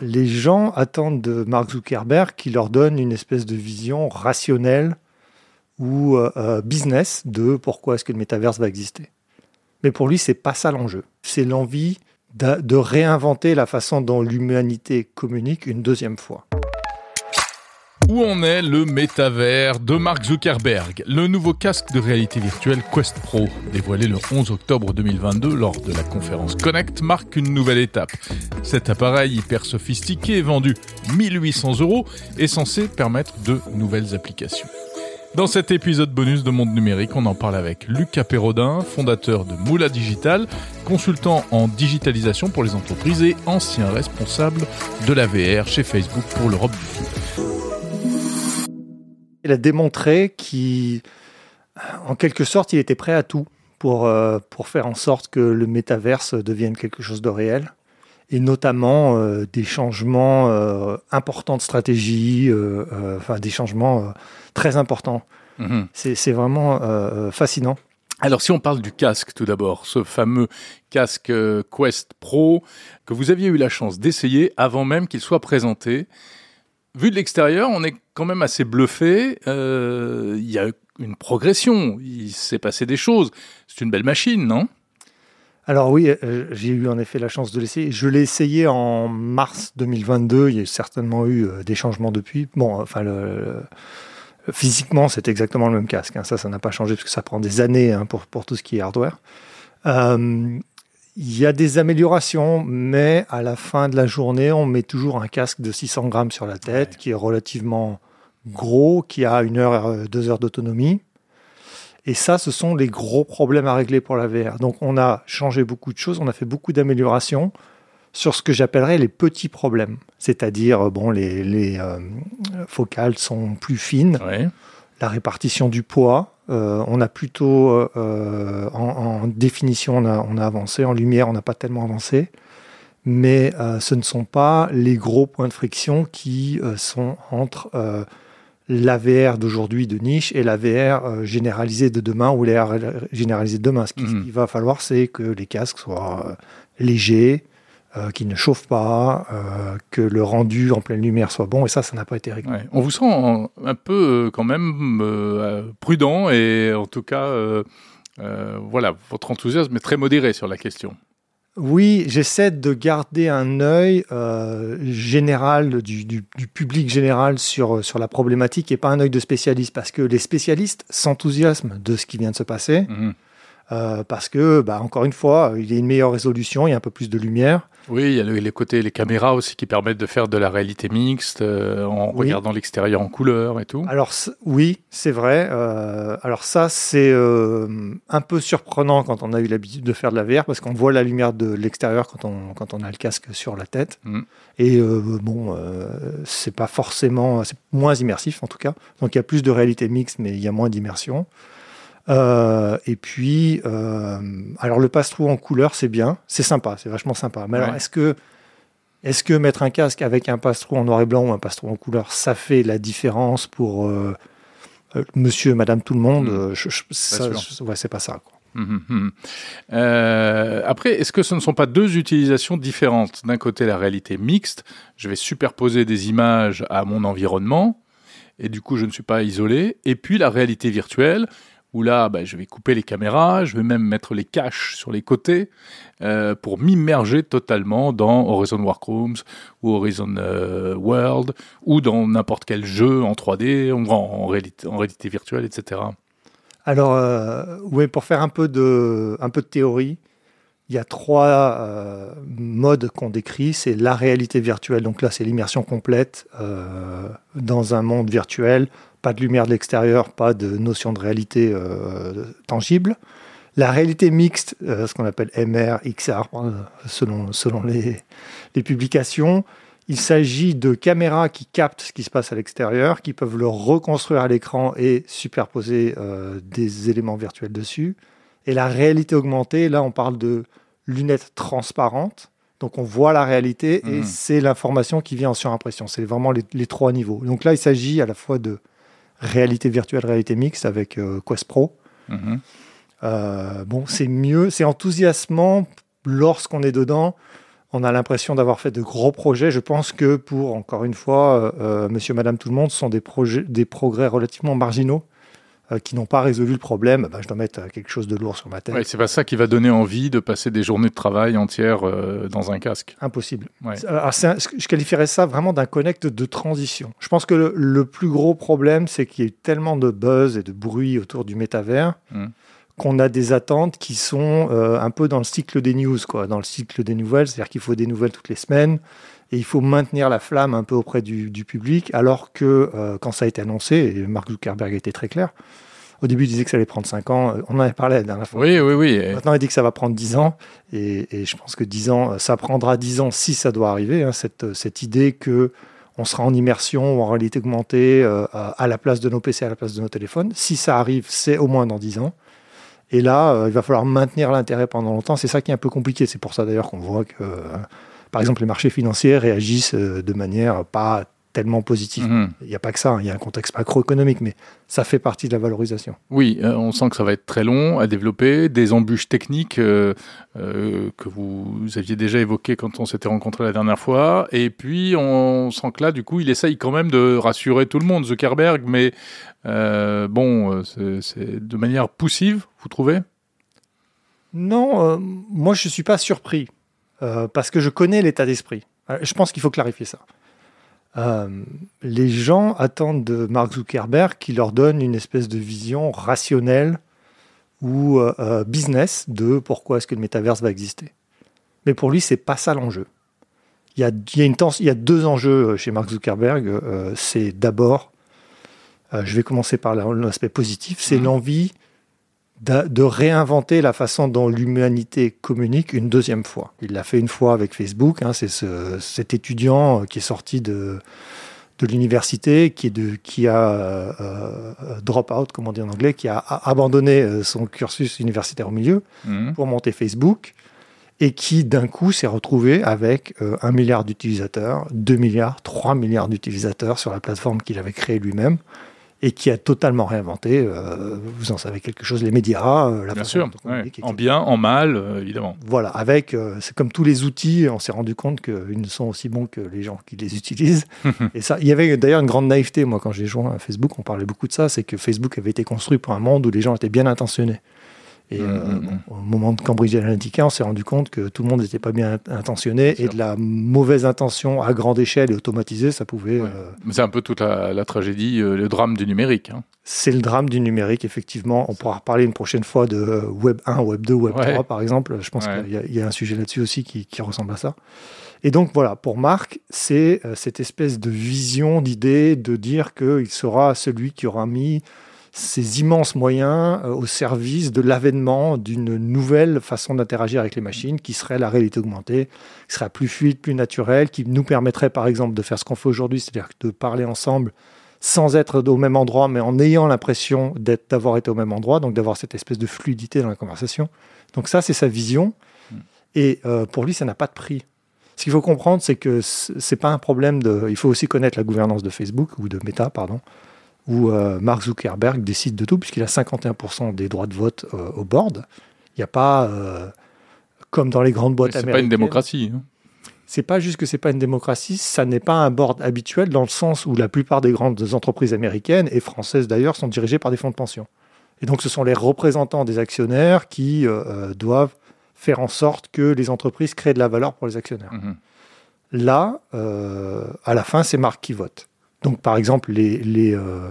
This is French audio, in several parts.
Les gens attendent de Mark Zuckerberg qu'il leur donne une espèce de vision rationnelle ou euh, euh, business de pourquoi est-ce que le métaverse va exister. Mais pour lui, c'est pas ça l'enjeu. C'est l'envie de, de réinventer la façon dont l'humanité communique une deuxième fois. Où en est le métavers de Mark Zuckerberg Le nouveau casque de réalité virtuelle Quest Pro, dévoilé le 11 octobre 2022 lors de la conférence Connect, marque une nouvelle étape. Cet appareil hyper sophistiqué, vendu 1800 euros, est censé permettre de nouvelles applications. Dans cet épisode bonus de Monde Numérique, on en parle avec Lucas Perrodin, fondateur de Moula Digital, consultant en digitalisation pour les entreprises et ancien responsable de la VR chez Facebook pour l'Europe du Sud. Il a démontré qu'en quelque sorte, il était prêt à tout pour, euh, pour faire en sorte que le métaverse devienne quelque chose de réel. Et notamment euh, des changements euh, importants de stratégie, enfin des changements très importants. Mhm. C'est vraiment fascinant. Alors si on parle du casque tout d'abord, ce fameux casque Quest Pro que vous aviez eu la chance d'essayer avant même qu'il soit présenté, vu de l'extérieur, on est quand même assez bluffé. Euh, il y a une progression, il s'est passé des choses. C'est une belle machine, non? Alors oui, euh, j'ai eu en effet la chance de l'essayer. Je l'ai essayé en mars 2022. Il y a certainement eu euh, des changements depuis. Bon, enfin, physiquement, c'est exactement le même casque. hein. Ça, ça n'a pas changé parce que ça prend des années hein, pour, pour tout ce qui est hardware. Il y a des améliorations, mais à la fin de la journée, on met toujours un casque de 600 grammes sur la tête, qui est relativement gros, qui a une heure, euh, deux heures d'autonomie. Et ça, ce sont les gros problèmes à régler pour la VR. Donc, on a changé beaucoup de choses, on a fait beaucoup d'améliorations sur ce que j'appellerais les petits problèmes. C'est-à-dire, euh, bon, les, les euh, focales sont plus fines, Ouais. La répartition du poids. euh, on a plutôt, euh, euh, en, en définition, on a, on a avancé. En lumière, on n'a pas tellement avancé. Mais euh, ce ne sont pas les gros points de friction qui sont entre euh, la VR d'aujourd'hui de niche et la VR euh, généralisée de demain ou la VR généralisée de demain. Ce qu'il ce qu'il va falloir, c'est que les casques soient légers, euh, qu'ils ne chauffent pas, euh, que le rendu en pleine lumière soit bon. Et ça, ça n'a pas été réglé. Ouais. On vous sent en- un peu euh, quand même euh, prudent et en tout cas, voilà, votre enthousiasme est très modéré sur la question. Oui, j'essaie de garder un œil général du, du- du public général sur, sur la problématique et pas un œil de spécialiste parce que les spécialistes s'enthousiasment de ce qui vient de se passer Mhm. Euh, parce que, bah, encore une fois, il y a une meilleure résolution, il y a un peu plus de lumière. Oui, il y a le- les côtés, les caméras aussi qui permettent de faire de la réalité mixte euh, en Oui. regardant l'extérieur en couleur et tout. Alors oui, c'est vrai. euh, alors ça, c'est un peu surprenant quand on a eu l'habitude de faire de la VR parce qu'on voit la lumière de l'extérieur quand on, quand on a le casque sur la tête. Mm. Et bon, c'est pas forcément, c'est moins immersif en tout cas. Donc il y a plus de réalité mixte, mais il y a moins d'immersion. Euh, et puis, euh, alors le passe-trou en couleur, c'est bien, c'est sympa, c'est vachement sympa. Mais alors, est-ce que, est-ce que mettre un casque avec un passe-trou en noir et blanc ou un passe-trou en couleur, ça fait la différence pour euh, monsieur, madame, tout le monde? Mm. Euh, je- je- ça, sûr. je- ouais, c'est pas ça. quoi. Mhm, mhm. Euh, après, est-ce que ce ne sont pas deux utilisations différentes? D'un côté, la réalité mixte, je vais superposer des images à mon environnement, et du coup, je ne suis pas isolé. Et puis, la réalité virtuelle, où là, bah, je vais couper les caméras, je vais même mettre les caches sur les côtés euh, pour m'immerger totalement dans Horizon Workrooms ou Horizon euh, World ou dans n'importe quel jeu en 3D, en, en réalité, virtuelle, etc. Alors, euh, ouais, pour faire un peu de, théorie, il y a trois euh, modes qu'on décrit. C'est la réalité virtuelle, donc là, c'est l'immersion complète dans un monde virtuel, pas de lumière de l'extérieur, pas de notion de réalité euh, tangible. La réalité mixte, euh, ce qu'on appelle MR, XR, euh, selon, selon les, les publications, il s'agit de caméras qui captent ce qui se passe à l'extérieur, qui peuvent le reconstruire à l'écran et superposer euh, des éléments virtuels dessus. Et la réalité augmentée, là, on parle de lunettes transparentes. Donc, on voit la réalité et Mhm. c'est l'information qui vient en surimpression. C'est vraiment les, les trois niveaux. Donc là, il s'agit à la fois de réalité virtuelle, réalité mixte avec euh, Quest Pro. Mhm. Euh, bon, c'est mieux, c'est enthousiasmant lorsqu'on est dedans. on a l'impression d'avoir fait de gros projets. Je pense que pour, encore une fois, euh, monsieur, madame, tout le monde, ce sont des, projets, des progrès relativement marginaux qui n'ont pas résolu le problème. Ben, je dois mettre quelque chose de lourd sur ma tête. Ouais, c'est pas ça qui va donner envie de passer des journées de travail entières dans un casque. Impossible. Alors, je qualifierais ça vraiment d'un connect de transition. Je pense que le, plus gros problème, c'est qu'il y a eu tellement de buzz et de bruit autour du métavers. Hum qu'on a des attentes qui sont euh, un peu dans le cycle des news, quoi, dans le cycle des nouvelles, c'est-à-dire qu'il faut des nouvelles toutes les semaines et il faut maintenir la flamme un peu auprès du, public, alors que euh, quand ça a été annoncé, et Mark Zuckerberg été très clair, au début il disait que ça allait prendre 5 ans, euh, on en avait parlé la dernière fois. Oui, oui, oui. Maintenant il dit que ça va prendre 10 ans, et, je pense que 10 ans, ça prendra 10 ans si ça doit arriver, hein, cette, cette idée que on sera en immersion ou en réalité augmentée à la place de nos PC, à la place de nos téléphones. Si ça arrive, c'est au moins dans 10 ans. Et là, euh, il va falloir maintenir l'intérêt pendant longtemps. C'est ça qui est un peu compliqué. C'est pour ça d'ailleurs qu'on voit que, euh, par exemple, les marchés financiers réagissent euh, de manière pas tellement positive. Mhm. Il n'y a pas que ça, hein. il y a un contexte macroéconomique, mais ça fait partie de la valorisation. Oui, on sent que ça va être très long à développer, des embûches techniques que vous aviez déjà évoquées quand on s'était rencontré la dernière fois, et puis on sent que là, du coup, il essaye quand même de rassurer tout le monde, Zuckerberg, mais euh, bon, euh, c'est de manière poussive, vous trouvez? Non, euh, moi je ne suis pas surpris, parce que je connais l'état d'esprit. Je pense qu'il faut clarifier ça. les gens attendent de Mark Zuckerberg qu'il leur donne une espèce de vision rationnelle ou business de pourquoi est-ce que le métaverse va exister. Mais pour lui, c'est pas ça l'enjeu. Il y, a, il, y a une il y a deux enjeux chez Mark Zuckerberg. c'est d'abord euh, je vais commencer par l'aspect positif, c'est mhm. l'envie de, réinventer la façon dont l'humanité communique une deuxième fois. Il l'a fait une fois avec Facebook, hein, c'est cet étudiant euh, qui est sorti de, de l'université, qui, qui a euh, drop out, comme on dit en anglais, qui a, abandonné son cursus universitaire au milieu mhm. pour monter Facebook et qui d'un coup s'est retrouvé avec un milliard d'utilisateurs, 2 milliards, 3 milliards d'utilisateurs sur la plateforme qu'il avait créée lui-même et qui a totalement réinventé, euh, vous en savez quelque chose, les médias, euh, la bien sûr, en bien, en mal, euh, évidemment. Voilà, avec, c'est comme tous les outils, on s'est rendu compte qu'ils ne sont aussi bons que les gens qui les utilisent. et ça, il y avait d'ailleurs une grande naïveté, moi, quand j'ai joint à Facebook, on parlait beaucoup de ça, c'est que Facebook avait été construit pour un monde où les gens étaient bien intentionnés. Et mmh, euh, mmh, au moment de Cambridge Analytica, on s'est rendu compte que tout le monde n'était pas bien intentionné et de la mauvaise intention à grande échelle et automatisée, ça pouvait. Euh, c'est un peu toute la, tragédie, euh, le drame du numérique. Hein. C'est le drame du numérique, effectivement. On pourra reparler une prochaine fois de Web 1, Web 2, Web 3, par exemple. Je pense qu'il y, a un sujet là-dessus aussi qui, qui, ressemble à ça. Et donc voilà, pour Marc, c'est cette espèce de vision, d'idée de dire qu'il sera celui qui aura mis ces immenses moyens euh, au service de l'avènement d'une nouvelle façon d'interagir avec les machines qui serait la réalité augmentée, qui serait plus fluide, plus naturelle, qui nous permettrait par exemple de faire ce qu'on fait aujourd'hui, c'est-à-dire de parler ensemble sans être au même endroit, mais en ayant l'impression d'avoir été au même endroit, donc d'avoir cette espèce de fluidité dans la conversation. Donc ça, c'est sa vision. Hmm. Et euh, pour lui, ça n'a pas de prix. Ce qu'il faut comprendre, c'est que c'est pas un problème de. Il faut aussi connaître la gouvernance de Facebook ou de Meta, pardon où euh, Mark Zuckerberg décide de tout, puisqu'il a 51% des droits de vote euh, au board. Il n'y a pas, euh, comme dans les grandes boîtes américaines. C'est pas une démocratie. Hein. C'est pas juste que c'est pas une démocratie, ça n'est pas un board habituel dans le sens où la plupart des grandes entreprises américaines et françaises d'ailleurs sont dirigées par des fonds de pension. Et donc ce sont les représentants des actionnaires qui doivent faire en sorte que les entreprises créent de la valeur pour les actionnaires. Mhm. Là, à la fin, c'est Marc qui vote. Donc, par exemple, les, les, euh,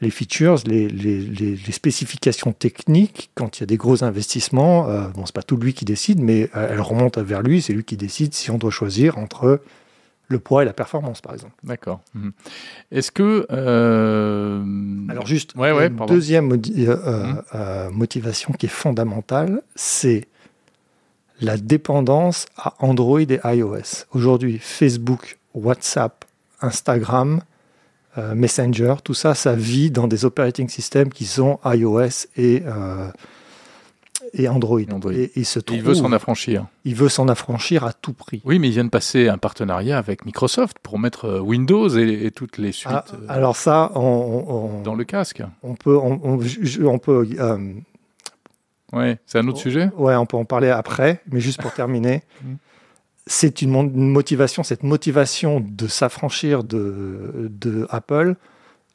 les features, les, les, spécifications techniques, quand il y a des gros investissements, euh, bon, c'est pas tout lui qui décide, mais euh, elles remontent vers lui, c'est lui qui décide si on doit choisir entre le poids et la performance, par exemple. D'accord. Mhm. Est-ce que... Alors juste, ouais, ouais, une deuxième mhm. motivation qui est fondamentale, c'est la dépendance à Android et iOS. Aujourd'hui, Facebook, WhatsApp, Instagram, euh, Messenger, tout ça, ça vit dans des operating systems qui sont iOS et, euh, et Android. Et, il veut s'en affranchir. Il veut s'en affranchir à tout prix. Oui, mais il vient de passer un partenariat avec Microsoft pour mettre euh, Windows et, toutes les suites. Ah, alors ça, on, dans le casque. On peut, on, on peut. ouais, c'est un autre sujet? Ouais, on peut en parler après, mais juste pour terminer. C'est une, motivation, cette motivation de s'affranchir de, Apple.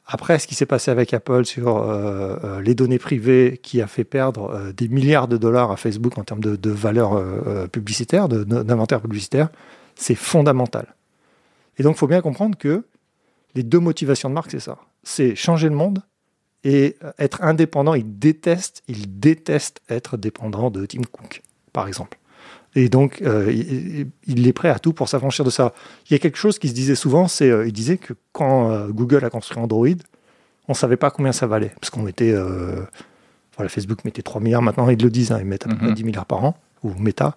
Après, ce qui s'est passé avec Apple sur euh, euh, les données privées qui a fait perdre euh, des milliards de dollars à Facebook en termes de, de valeur publicitaire, d'inventaire publicitaire, c'est fondamental. Et donc, il faut bien comprendre que les deux motivations de marque, c'est ça. C'est changer le monde et être indépendant. Il déteste, il déteste être dépendant de Tim Cook, par exemple. Et donc, euh, il, est prêt à tout pour s'affranchir de ça. Il y a quelque chose qui se disait souvent, c'est euh, il disait que quand euh, Google a construit Android, on ne savait pas combien ça valait. Parce qu'on mettait. voilà, Facebook mettait 3 milliards, maintenant ils le disent, hein, ils mettent à peu près 10 mhm. milliards par an, ou Meta.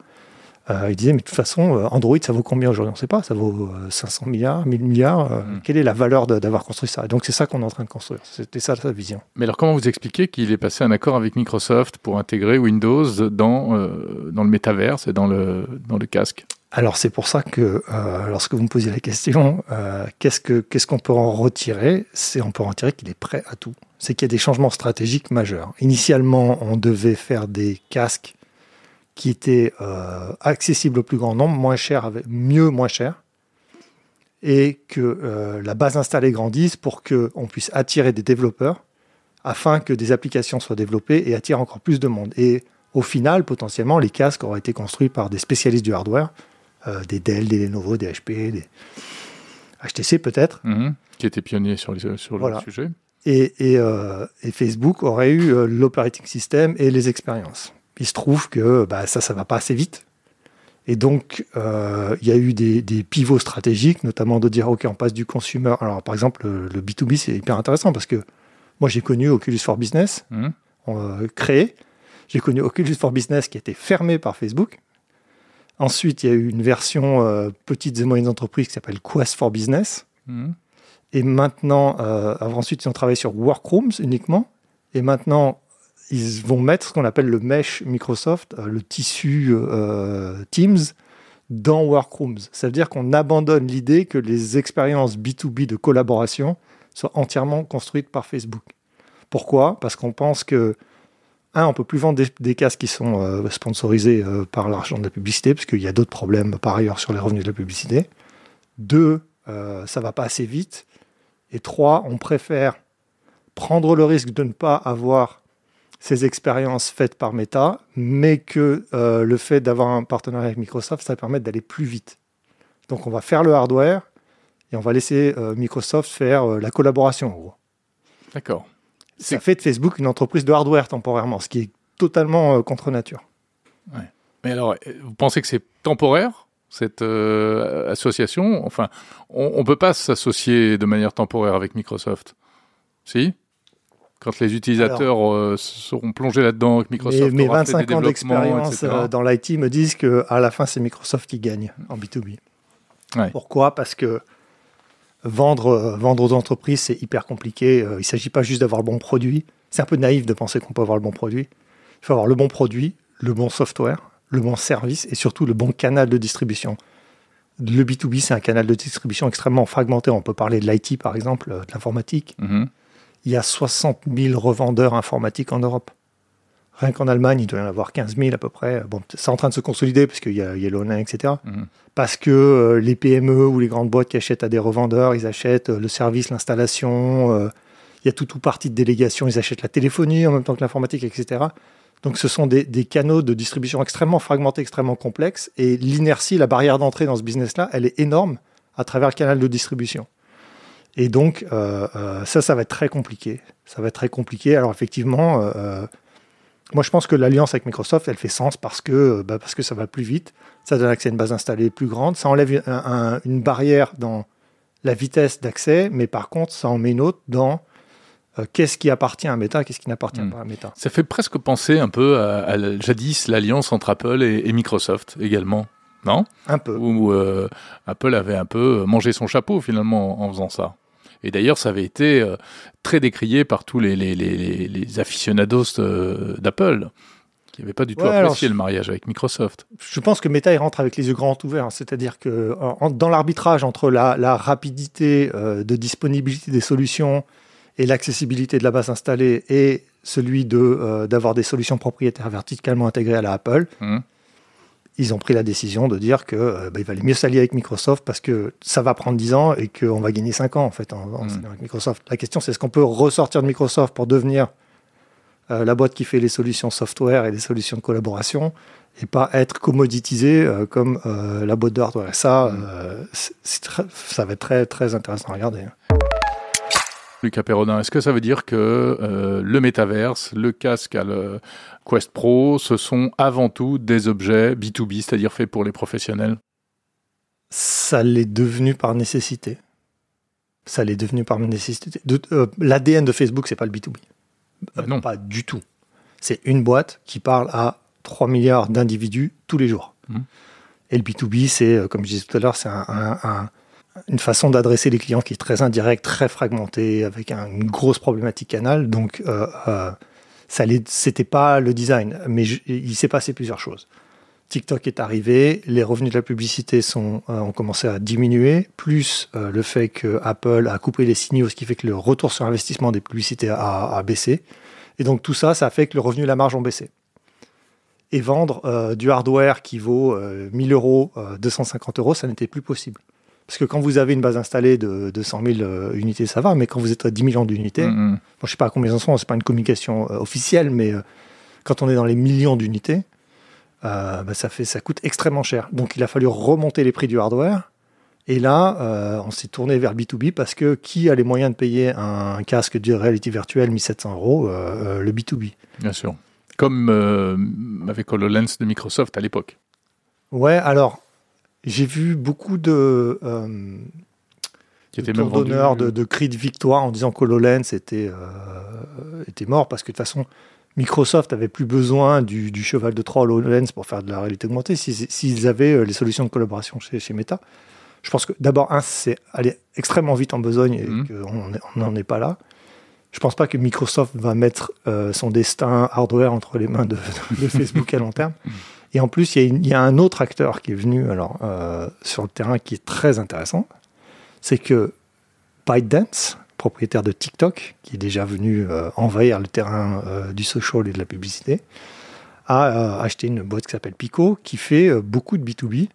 Euh, il disait, mais de toute façon, euh, Android, ça vaut combien aujourd'hui? On ne sait pas, ça vaut 500 euh, milliards, 1000 milliards. Mm. Quelle est la valeur d'avoir construit ça? Donc c'est ça qu'on est en train de construire. C'était ça sa vision. Mais alors comment vous expliquez qu'il est passé un accord avec Microsoft pour intégrer Windows dans, dans le métaverse et dans le, dans le casque? Alors c'est pour ça que lorsque vous me posez la question, qu'est-ce qu'on qu'est-ce qu'on peut en retirer? C'est on peut en retirer qu'il est prêt à tout. C'est qu'il y a des changements stratégiques majeurs. Initialement, on devait faire des casques qui était euh, accessible au plus grand nombre, moins cher, mieux, moins cher, et que euh, la base installée grandisse pour qu'on puisse attirer des développeurs afin que des applications soient développées et attirent encore plus de monde. Et au final, potentiellement, les casques auraient été construits par des spécialistes du hardware, euh, des Dell, des Lenovo, des HP, des HTC peut-être. Mhm. qui étaient pionniers sur, le sujet. Et, et Facebook aurait eu l'operating system et les expériences il se trouve que bah, ça, ça va pas assez vite. Et donc, euh, il y a eu des, pivots stratégiques, notamment de dire, OK, on passe du consumer. Alors, par exemple, le, B2B, c'est hyper intéressant parce que moi, j'ai connu Oculus for Business, mmh. euh, créé. J'ai connu Oculus for Business qui a été fermé par Facebook. Ensuite, il y a eu une version euh, petites et moyennes entreprises qui s'appelle Quest for Business. Mmh. Et maintenant, ensuite, ils ont travaillé sur Workrooms uniquement. Et maintenant, ils vont mettre ce qu'on appelle le mesh Microsoft, euh, le tissu euh, Teams, dans Workrooms. Ça veut dire qu'on abandonne l'idée que les expériences B2B de collaboration soient entièrement construites par Facebook. Pourquoi? Parce qu'on pense que, un, on peut plus vendre des, casques qui sont euh, sponsorisés par l'argent de la publicité, parce qu'il y a d'autres problèmes par ailleurs sur les revenus de la publicité. Deux, ça va pas assez vite. Et trois, on préfère prendre le risque de ne pas avoir ces expériences faites par Meta, mais que euh, le fait d'avoir un partenariat avec Microsoft, ça permet d'aller plus vite. Donc on va faire le hardware et on va laisser euh, Microsoft faire euh, la collaboration en gros. D'accord. Ça fait de Facebook une entreprise de hardware temporairement, ce qui est totalement contre nature. Mais alors, vous pensez que c'est temporaire cette association? Enfin, on ne peut pas s'associer de manière temporaire avec Microsoft. Si? Quand les utilisateurs euh, seront plongés là-dedans, que Microsoft mes, 25 ans d'expérience euh, dans l'IT me disent qu'à la fin, c'est Microsoft qui gagne en B2B. Pourquoi? Parce que vendre, euh, vendre aux entreprises, c'est hyper compliqué. il ne s'agit pas juste d'avoir le bon produit. C'est un peu naïf de penser qu'on peut avoir le bon produit. Il faut avoir le bon produit, le bon software, le bon service et surtout le bon canal de distribution. Le B2B, c'est un canal de distribution extrêmement fragmenté. On peut parler de l'IT, par exemple, de l'informatique. Mm-hmm il y a 60 000 revendeurs informatiques en Europe. Rien qu'en Allemagne, il doit y en avoir 15 000 à peu près. Bon, c'est en train de se consolider parce qu'il y a Yellowknife, etc. Mhm. Parce que euh, les PME ou les grandes boîtes qui achètent à des revendeurs, ils achètent euh, le service, l'installation. Euh, il y a tout ou partie de délégation, ils achètent la téléphonie en même temps que l'informatique, etc. Donc ce sont des, des, canaux de distribution extrêmement fragmentés, extrêmement complexes. Et l'inertie, la barrière d'entrée dans ce business-là, elle est énorme à travers le canal de distribution. Et donc, euh, euh, ça, ça va être très compliqué. Ça va être très compliqué. Alors, effectivement, euh, moi, je pense que l'alliance avec Microsoft, elle fait sens parce que, bah, parce que ça va plus vite. Ça donne accès à une base installée plus grande. Ça enlève une barrière dans la vitesse d'accès, mais par contre, ça en met une autre dans qu'est-ce qui appartient à Meta, qu'est-ce qui n'appartient hmm. pas à Meta. Ça fait presque penser un peu à, jadis l'alliance entre Apple et, Microsoft également, non Un peu. Où Apple avait un peu mangé son chapeau finalement en faisant ça. Et d'ailleurs, ça avait été euh, très décrié par tous les, les, les, les aficionados euh, d'Apple qui n'avaient pas du tout apprécié le mariage avec Microsoft. Je pense que Meta, il rentre avec les yeux grands ouverts. C'est-à-dire que dans l'arbitrage entre la, la rapidité euh, de disponibilité des solutions et l'accessibilité de la base installée et celui de d'avoir des solutions propriétaires verticalement intégrées à la Apple, hum. Ils ont pris la décision de dire que euh, bah, il valait mieux s'allier avec Microsoft parce que ça va prendre 10 ans et qu'on va gagner 5 ans en fait en, en Mm. avec Microsoft. La question c'est est-ce qu'on peut ressortir de Microsoft pour devenir euh, la boîte qui fait les solutions software et les solutions de collaboration et pas être commoditisé euh, comme euh, la boîte de hardware? Et ça, Mm. ça va être très très intéressant à regarder. Lucas Perrodin, est-ce que ça veut dire que euh, le métaverse, le casque à le Quest Pro, ce sont avant tout des objets B2B, c'est-à-dire faits pour les professionnels? Ça l'est devenu par nécessité. Ça l'est devenu par nécessité. De- euh, L'ADN de Facebook, c'est pas le B2B. Bah non. Pas du tout. C'est une boîte qui parle à 3 milliards d'individus tous les jours. Mhm. Et le B2B, c'est, euh, comme je disais tout à l'heure, c'est un- un- un- une façon d'adresser les clients qui est très indirecte, très fragmentée, avec un- une grosse problématique canal. Donc, euh, euh, ça c'était pas le design, mais il s'est passé plusieurs choses. TikTok est arrivé, les revenus de la publicité sont, euh, ont commencé à diminuer, plus euh, le fait que Apple a coupé les signaux, ce qui fait que le retour sur investissement des publicités a, a baissé. Et donc tout ça, ça a fait que le revenu et la marge ont baissé. Et vendre euh, du hardware qui vaut euh, 1000 euros, euh, 250 euros, ça n'était plus possible. Parce que quand vous avez une base installée de 200 000 euh, unités, ça va, mais quand vous êtes à 10 millions d'unités, Mhm. Bon, je sais pas à combien ils en sont, c'est pas une communication euh, officielle, mais euh, quand on est dans les millions d'unités, euh, bah, ça, fait, ça coûte extrêmement cher. Donc il a fallu remonter les prix du hardware. Et là, on s'est tourné vers le B2B parce que qui a les moyens de payer un casque de réalité virtuelle 1700 euros Le B2B. Bien sûr. Comme avec HoloLens de Microsoft à l'époque. Ouais, alors j'ai vu beaucoup de, euh, Qui de tours d'honneur, de, de cris de victoire en disant qu'HoloLens était, euh, était mort parce que de toute façon, Microsoft avait plus besoin du, du cheval de Troie HoloLens pour faire de la réalité augmentée s'ils s'ils avaient euh, les solutions de collaboration chez, chez Meta. Je pense que d'abord, un, c'est aller extrêmement vite en besogne et Mhm. qu'on n'en est pas là. Je pense pas que Microsoft va mettre euh, son destin hardware entre les mains de, de Facebook à long terme. Et en plus, il y, a un autre acteur qui est venu alors, euh, sur le terrain qui est très intéressant. C'est que ByteDance, propriétaire de TikTok, qui est déjà venu euh, envahir le terrain euh, du social et de la publicité, a acheté une boîte qui s'appelle Pico, qui fait beaucoup de B2B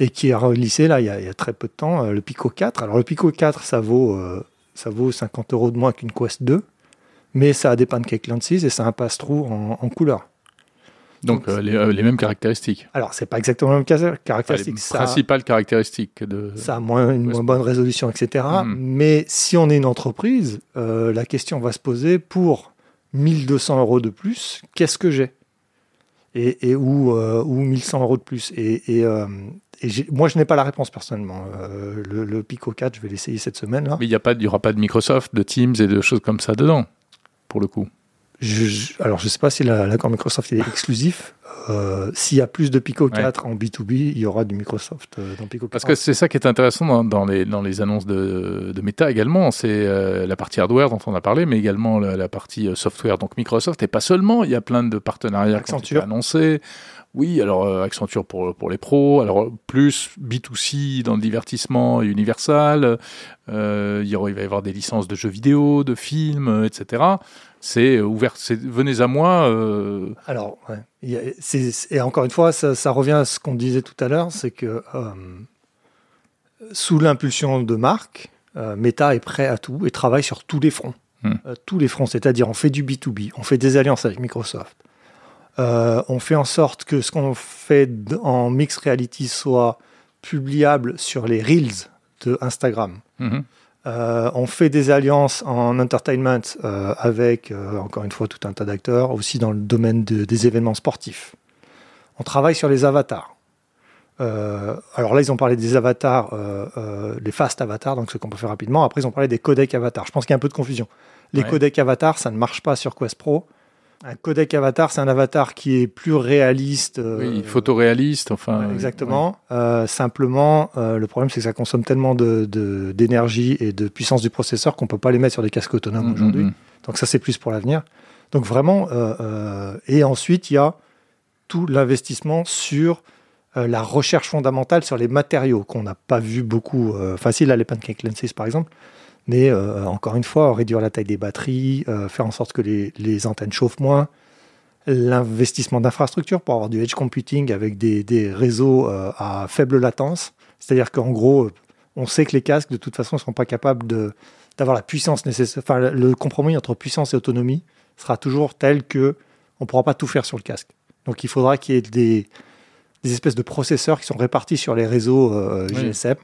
et qui a relissé là il y a, très peu de temps le Pico 4. Alors le Pico 4, ça vaut, ça vaut 50 euros de moins qu'une Quest 2, mais ça a des pancake lenses et ça a un pass-through en, en couleur. Donc euh, les, euh, les mêmes caractéristiques. Alors c'est pas exactement le même cas- Enfin, les caractéristique. ça, principales caractéristiques de. ça a moins, une moins bonne résolution, etc. Mhm. Mais si on est une entreprise, euh, la question va se poser pour 1200 euros de plus, qu'est-ce que j'ai? Et, et ou, euh, ou 1100 euros de plus? Et, et, et j'ai- moi, je n'ai pas la réponse personnellement. Le, le Pico 4, je vais l'essayer cette semaine. là. Mais il n'y aura pas de Microsoft, de Teams et de choses comme ça dedans, pour le coup. Je- alors, je ne sais pas si la- l'accord Microsoft est exclusif. Euh, S'il y a plus de Pico 4 en B2B, il y aura du Microsoft euh, dans Pico 4. Parce que c'est ça qui est intéressant dans, dans les, dans les annonces de, de Meta également, c'est euh, la partie hardware dont on a parlé, mais également la, la partie euh, software. Donc Microsoft, et pas seulement, il y a plein de partenariats qui ont annoncés. Oui, alors euh, Accenture pour, pour les pros, alors plus B2C dans le divertissement Universal, euh, il, va y avoir des licences de jeux vidéo, de films, euh, etc. C'est ouvert, c'est venez à moi. euh, Alors, ouais. Et encore une fois, ça, ça revient à ce qu'on disait tout à l'heure, c'est que euh, sous l'impulsion de Marc, Meta est prêt à tout et travaille sur tous les fronts. Hmm. Tous les fronts, c'est-à-dire on fait du B2B, on fait des alliances avec Microsoft, Euh, on fait en sorte que ce qu'on fait en mixed reality soit publiable sur les Reels de Instagram. mhm. Euh, on fait des alliances en entertainment euh, avec, encore une fois, tout un tas d'acteurs, aussi dans le domaine de- des événements sportifs. On travaille sur les avatars. Alors là, ils ont parlé des avatars, les fast avatars, donc ce qu'on peut faire rapidement. Après, ils ont parlé des codecs avatars. Je pense qu'il y a un peu de confusion. Les Ouais. codecs avatars, ça ne marche pas sur Quest Pro. Un codec avatar, c'est un avatar qui est plus réaliste. euh, Oui, photoréaliste, enfin. Ouais, euh, exactement. Euh, simplement, euh, le problème, c'est que ça consomme tellement de- de- d'énergie et de puissance du processeur qu'on peut pas les mettre sur des casques autonomes ouais. aujourd'hui. Mhm. Donc ça, c'est plus pour l'avenir. Donc vraiment, et ensuite, il y a tout l'investissement sur la recherche fondamentale sur les matériaux qu'on n'a pas vu beaucoup. Facile à les pancake lenses, par exemple. Mais euh, encore une fois, réduire la taille des batteries, euh, faire en sorte que les, les antennes chauffent moins, l'investissement d'infrastructure pour avoir du edge computing avec des, des réseaux euh, à faible latence. C'est-à-dire qu'en gros, on sait que les casques, de toute façon, ne seront pas capables de, d'avoir la puissance nécessaire. Enfin, le compromis entre puissance et autonomie sera toujours tel que on ne pourra pas tout faire sur le casque. Donc, il faudra qu'il y ait des, des espèces de processeurs qui sont répartis sur les réseaux euh, GSM.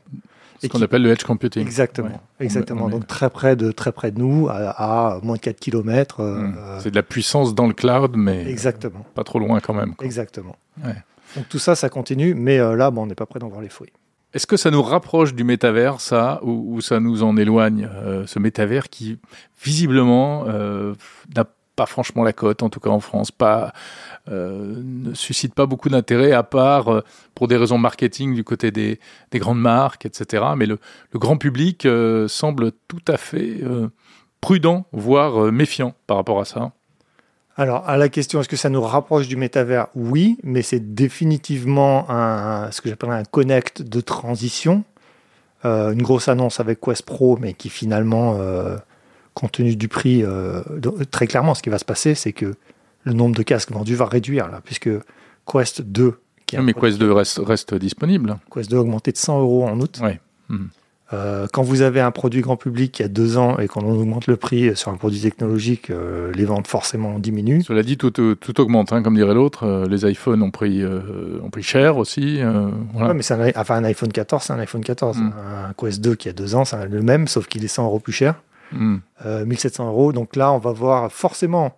Ce qu'on appelle le edge computing. Exactement, exactement. Donc très près de très près de nous, à, moins de 4 km. Euh, hmm. C'est de la puissance dans le cloud, mais exactement. pas trop loin quand même. Exactement. Donc tout ça, ça continue, mais euh, là, bon, on n'est pas prêt d'en voir les fruits. Est-ce que ça nous rapproche du métavers, ça, ou, ça nous en éloigne, ce métavers qui, visiblement, n'a pas franchement la cote, en tout cas en France, euh, ne suscite pas beaucoup d'intérêt, à part euh, pour des raisons marketing du côté des, des grandes marques, etc. Mais le, grand public euh, semble tout à fait prudent, voire méfiant par rapport à ça. Alors, à la question, est-ce que ça nous rapproche du métavers? Oui, mais c'est définitivement ce que j'appellerais un connect de transition. une grosse annonce avec Quest Pro, mais qui finalement compte tenu du prix, euh, très clairement, ce qui va se passer, c'est que le nombre de casques vendus va réduire, là, puisque Quest 2. Qui mais Quest 2 reste, reste, disponible. Quest 2 a augmenté de 100 euros en août. Oui. Hmm. Euh, quand vous avez un produit grand public qui a deux ans et qu'on augmente le prix sur un produit technologique, euh, les ventes forcément diminuent. Cela dit, tout, tout augmente, hein, comme dirait l'autre. les iPhones ont pris, ont pris cher aussi. voilà. mais un, enfin, un iPhone 14, c'est un iPhone 14. Hmm. Un Quest 2 qui a deux ans, c'est le même, sauf qu'il est 100 euros plus cher. 1700 hmm. euh, euros. Donc là, on va voir forcément,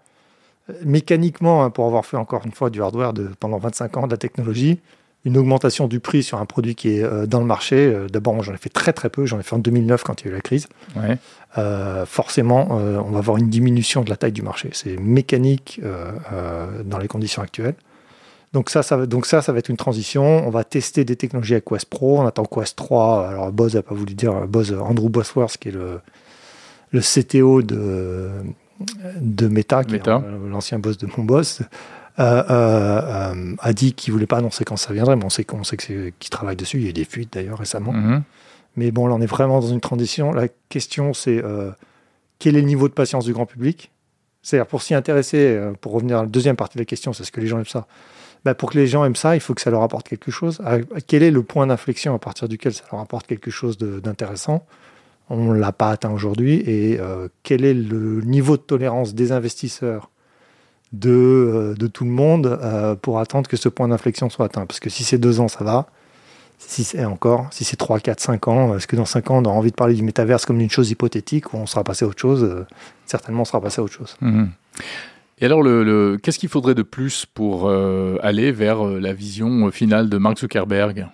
euh, mécaniquement, hein, pour avoir fait encore une fois du hardware de, pendant 25 ans de la technologie, une augmentation du prix sur un produit qui est euh, dans le marché. D'abord, j'en ai fait très très peu, j'en ai fait en 2009 quand il y a eu la crise. forcément, on va avoir une diminution de la taille du marché. C'est mécanique dans les conditions actuelles. Donc ça, ça, donc ça, ça va être une transition. On va tester des technologies avec Quest Pro. On attend Quest 3. Alors Buzz n'a pas voulu dire Buzz, Andrew Bosworth, qui est le, le CTO de, de Meta, l'ancien boss de mon boss, euh, euh, euh, a dit qu'il voulait pas annoncer quand ça viendrait, mais on sait qu'on sait qu'il travaille dessus. Il y a eu des fuites d'ailleurs récemment. Mhm. Mais bon, là, on est vraiment dans une transition. La question, c'est quel est le niveau de patience du grand public? C'est-à-dire, pour s'y intéresser, pour revenir à la deuxième partie de la question, c'est ce que les gens aiment ça. Bah, pour que les gens aiment ça, il faut que ça leur apporte quelque chose. Quel est le point d'inflexion à partir duquel ça leur apporte quelque chose d'intéressant? On ne l'a pas atteint aujourd'hui. Et euh, quel est le niveau de tolérance des investisseurs de, euh, de tout le monde euh, pour attendre que ce point d'inflexion soit atteint? Parce que si c'est deux ans, ça va. Si c'est encore, si c'est 3, 4, 5 ans, est-ce que dans 5 ans, on aura envie de parler du métaverse comme d'une chose hypothétique ou on sera passé à autre chose Certainement, on sera passé à autre chose. Mhm. Et alors, le, qu'est-ce qu'il faudrait de plus pour aller vers la vision finale de Mark Zuckerberg?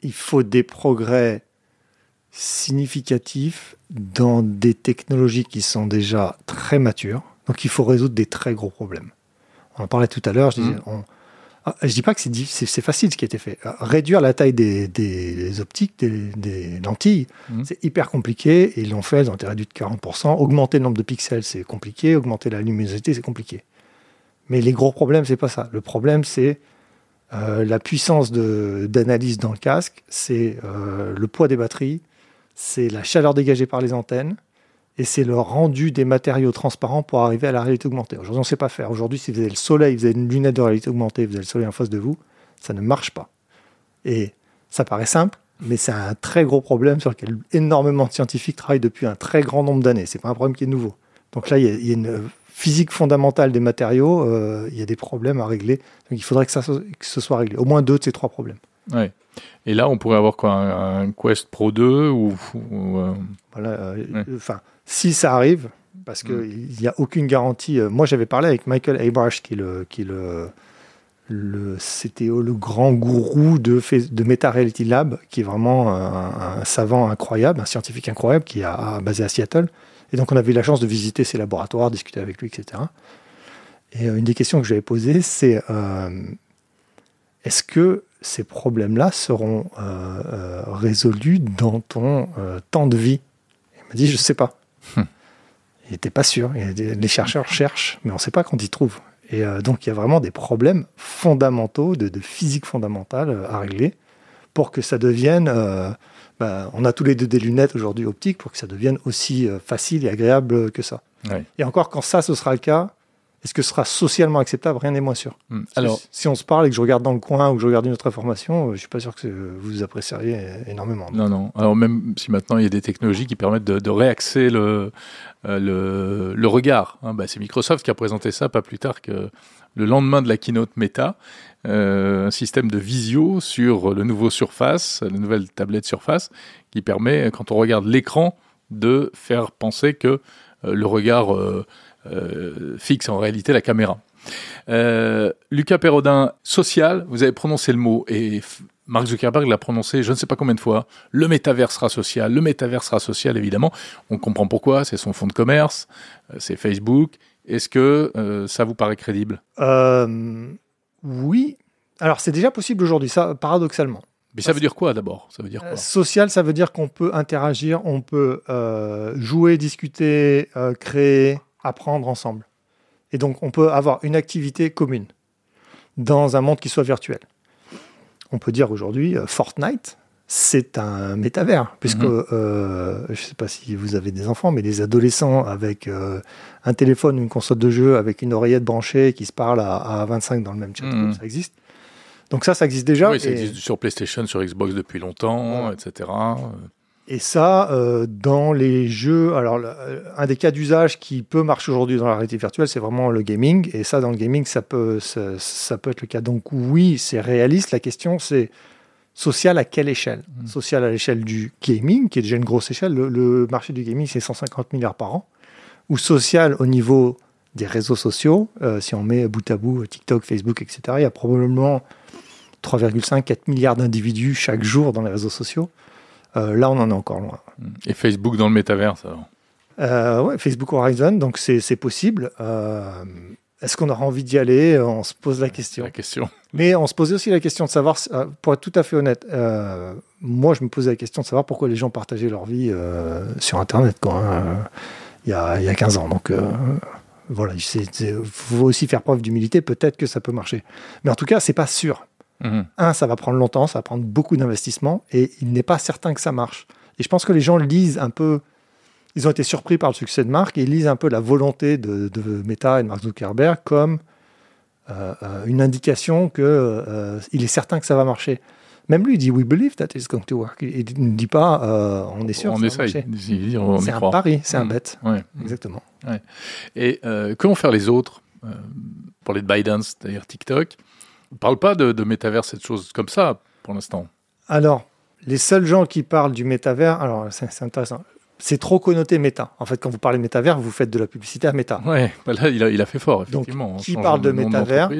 Il faut des progrès significatif dans des technologies qui sont déjà très matures. Donc il faut résoudre des très gros problèmes. On en parlait tout à l'heure, je disais, mmh. on, ah, je dis pas que c'est facile ce qui a été fait. Réduire la taille des, optiques, des, lentilles, mmh. c'est hyper compliqué. Et ils l'ont fait, ils ont été réduits de 40%. Augmenter le nombre de pixels, c'est compliqué. Augmenter la luminosité, c'est compliqué. Mais les gros problèmes, c'est pas ça. Le problème, c'est euh, la puissance d'analyse dans le casque, c'est euh, le poids des batteries, c'est la chaleur dégagée par les antennes et c'est le rendu des matériaux transparents pour arriver à la réalité augmentée. Aujourd'hui, on ne sait pas faire. Aujourd'hui, si vous avez le soleil, vous avez une lunette de réalité augmentée, vous avez le soleil en face de vous, ça ne marche pas. Et ça paraît simple, mais c'est un très gros problème sur lequel énormément de scientifiques travaillent depuis un très grand nombre d'années. C'est pas un problème qui est nouveau. Donc là, il y, a, une physique fondamentale des matériaux, euh, il y a des problèmes à régler. Donc il faudrait que, ça, ce soit réglé. Au moins deux de ces trois problèmes. Ouais. Et là, on pourrait avoir quoi Un, Quest Pro 2 ou, euh, voilà, euh, Enfin, si ça arrive, parce qu'il mm. n'y a aucune garantie. Euh, moi, j'avais parlé avec Michael Abrash, qui est le, qui est le, le CTO, le grand gourou de, de Meta Reality Lab, qui est vraiment un, savant incroyable, un scientifique incroyable, qui est basé à Seattle. Et donc, on avait eu la chance de visiter ses laboratoires, discuter avec lui, etc. Et une des questions que j'avais posées, c'est est-ce que ces problèmes-là seront euh, euh, résolus dans ton euh, temps de vie Il m'a dit, je ne sais pas. Hum. Il n'était pas sûr. Les chercheurs cherchent, mais on ne sait pas quand ils trouvent. Et donc, il y a vraiment des problèmes fondamentaux, de, physique fondamentale à régler pour que ça devienne... Bah, on a tous les deux des lunettes aujourd'hui optiques pour que ça devienne aussi facile et agréable que ça. Et encore, quand ça, ce sera le cas, Est-ce que ce sera socialement acceptable? Rien n'est moins sûr. Hmm. Alors, si on se parle et que je regarde dans le coin ou que je regarde une autre information, je suis pas sûr que vous apprécieriez énormément. Non, non. Alors même si maintenant il y a des technologies qui permettent de, réaxer le, le, le, regard. Hein, bah, c'est Microsoft qui a présenté ça pas plus tard que le lendemain de la keynote Meta, euh, un système de visio sur le nouveau Surface, la nouvelle tablette Surface, qui permet, quand on regarde l'écran, de faire penser que euh, le regard euh, fixe en réalité la caméra. Lucas Perrodin, social, vous avez prononcé le mot et Mark Zuckerberg l'a prononcé je ne sais pas combien de fois. Le métavers sera social, le métavers sera social évidemment. On comprend pourquoi, c'est son fonds de commerce, c'est Facebook, est-ce que euh, ça vous paraît crédible? Euh, Oui. Alors, c'est déjà possible aujourd'hui, ça, paradoxalement. Mais ça veut dire quoi d'abord? Ça veut dire quoi? Social, ça veut dire qu'on peut interagir, on peut euh, jouer, discuter, créer, apprendre ensemble. Et donc, on peut avoir une activité commune dans un monde qui soit virtuel. On peut dire aujourd'hui Fortnite, c'est un métavers, puisque mhm. euh, je ne sais pas si vous avez des enfants, mais des adolescents avec euh, un téléphone, une console de jeu, avec une oreillette branchée qui se parle à, 25 dans le même chat, mhm. ça existe. Donc ça, ça existe déjà. Oui, ça existe sur PlayStation, sur Xbox depuis longtemps, etc. Et ça, euh, dans les jeux, alors un des cas d'usage qui peut marcher aujourd'hui dans la réalité virtuelle, c'est vraiment le gaming. Et ça, dans le gaming, ça peut, ça peut être le cas. Donc oui, c'est réaliste. La question, c'est Social à quelle échelle? Hmm. Social à l'échelle du gaming, qui est déjà une grosse échelle. Le, marché du gaming, c'est 150 milliards par an. Ou social au niveau des réseaux sociaux. Euh, si on met bout à bout TikTok, Facebook, etc., il y a probablement 3,5-4 milliards d'individus chaque jour dans les réseaux sociaux. Euh, là, on en est encore loin. Et Facebook dans le métaverse alors euh, ouais, Facebook Horizon, donc c'est possible. Est-ce qu'on aura envie d'y aller? On se pose la question. La question. Mais on se posait aussi la question de savoir, euh, pour être tout à fait honnête, euh, moi je me posais la question de savoir pourquoi les gens partageaient leur vie euh, sur Internet quoi, hein, il, y a, il y a 15 ans. Donc voilà, il faut aussi faire preuve d'humilité, peut-être que ça peut marcher. Mais en tout cas, c'est pas sûr. Mhm. Un, ça va prendre longtemps, ça va prendre beaucoup d'investissement, et il n'est pas certain que ça marche. Et je pense que les gens lisent un peu ils ont été surpris par le succès de Marc et ils lisent un peu la volonté de, Meta et de Mark Zuckerberg comme euh, euh, une indication qu'il euh, est certain que ça va marcher. Même lui, il dit We believe that it's going to work. Il ne dit pas On est sûr. On essaye. C'est un pari, c'est un mm. bet. Exactement. Et que vont faire les autres pour les ByteDance, d'ailleurs TikTok? Ne parle pas de, de métavers, cette chose comme ça pour l'instant. Alors, les seuls gens qui parlent du métavers, alors c'est intéressant c'est trop connoté méta. En fait, quand vous parlez métavers, vous faites de la publicité à méta. Ouais, bah là, il a, fait fort, effectivement. Donc, qui parle de métavers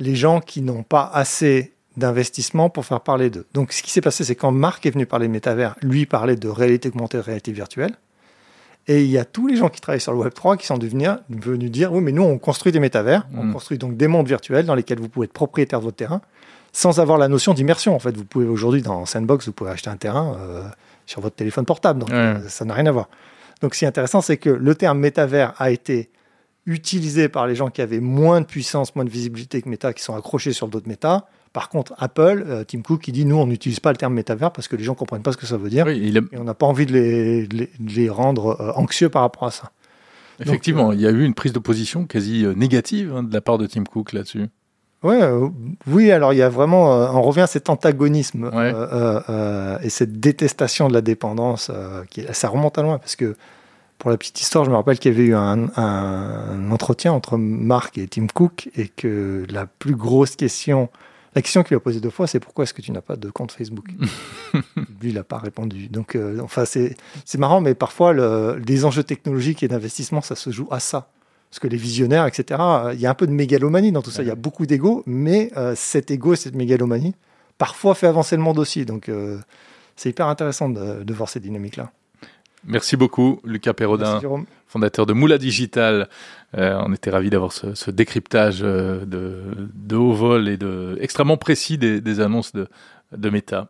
Les gens qui n'ont pas assez d'investissement pour faire parler d'eux. Donc, ce qui s'est passé, c'est quand Marc est venu parler de métavers, lui parlait de réalité augmentée, de réalité virtuelle. Et il y a tous les gens qui travaillent sur le Web3 qui sont devenus, venus dire Oui, mais nous, on construit des métavers. On mm. construit donc des mondes virtuels dans lesquels vous pouvez être propriétaire de votre terrain sans avoir la notion d'immersion. En fait, vous pouvez aujourd'hui, dans Sandbox, vous pouvez acheter un terrain. Euh, sur votre téléphone portable. Donc, euh, ça n'a rien à voir. Donc, ce qui est intéressant, c'est que le terme métavers a été utilisé par les gens qui avaient moins de puissance, moins de visibilité que Meta, qui sont accrochés sur d'autres méta. Par contre, Apple, euh, Tim Cook, qui dit nous, on n'utilise pas le terme métavers parce que les gens ne comprennent pas ce que ça veut dire. Et on n'a pas envie de les, les, rendre euh, anxieux par rapport à ça. Effectivement, il y a eu une prise de position quasi négative hein, de la part de Tim Cook là-dessus. Ouais, euh, oui, alors il y a vraiment, euh, on revient à cet antagonisme euh, et cette détestation de la dépendance, qui, ça remonte à loin, parce que pour la petite histoire, je me rappelle qu'il y avait eu un, entretien entre Marc et Tim Cook, et que la plus grosse question, la question qu'il a posée deux fois, c'est pourquoi est-ce que tu n'as pas de compte Facebook Lui, il n'a pas répondu. Donc, enfin, c'est marrant, mais parfois, le, les enjeux technologiques et d'investissement, ça se joue à ça parce que les visionnaires, etc., il y a un peu de mégalomanie dans tout ça. Il y a beaucoup d'ego, mais euh, cet ego, cette mégalomanie, parfois fait avancer le monde aussi. Donc, euh, c'est hyper intéressant de, voir ces dynamiques-là. Merci beaucoup, Lucas Perrodin, fondateur de Moula Digital. Euh, on était ravis d'avoir ce, décryptage de, haut vol et de, extrêmement précis des, annonces de, de Meta.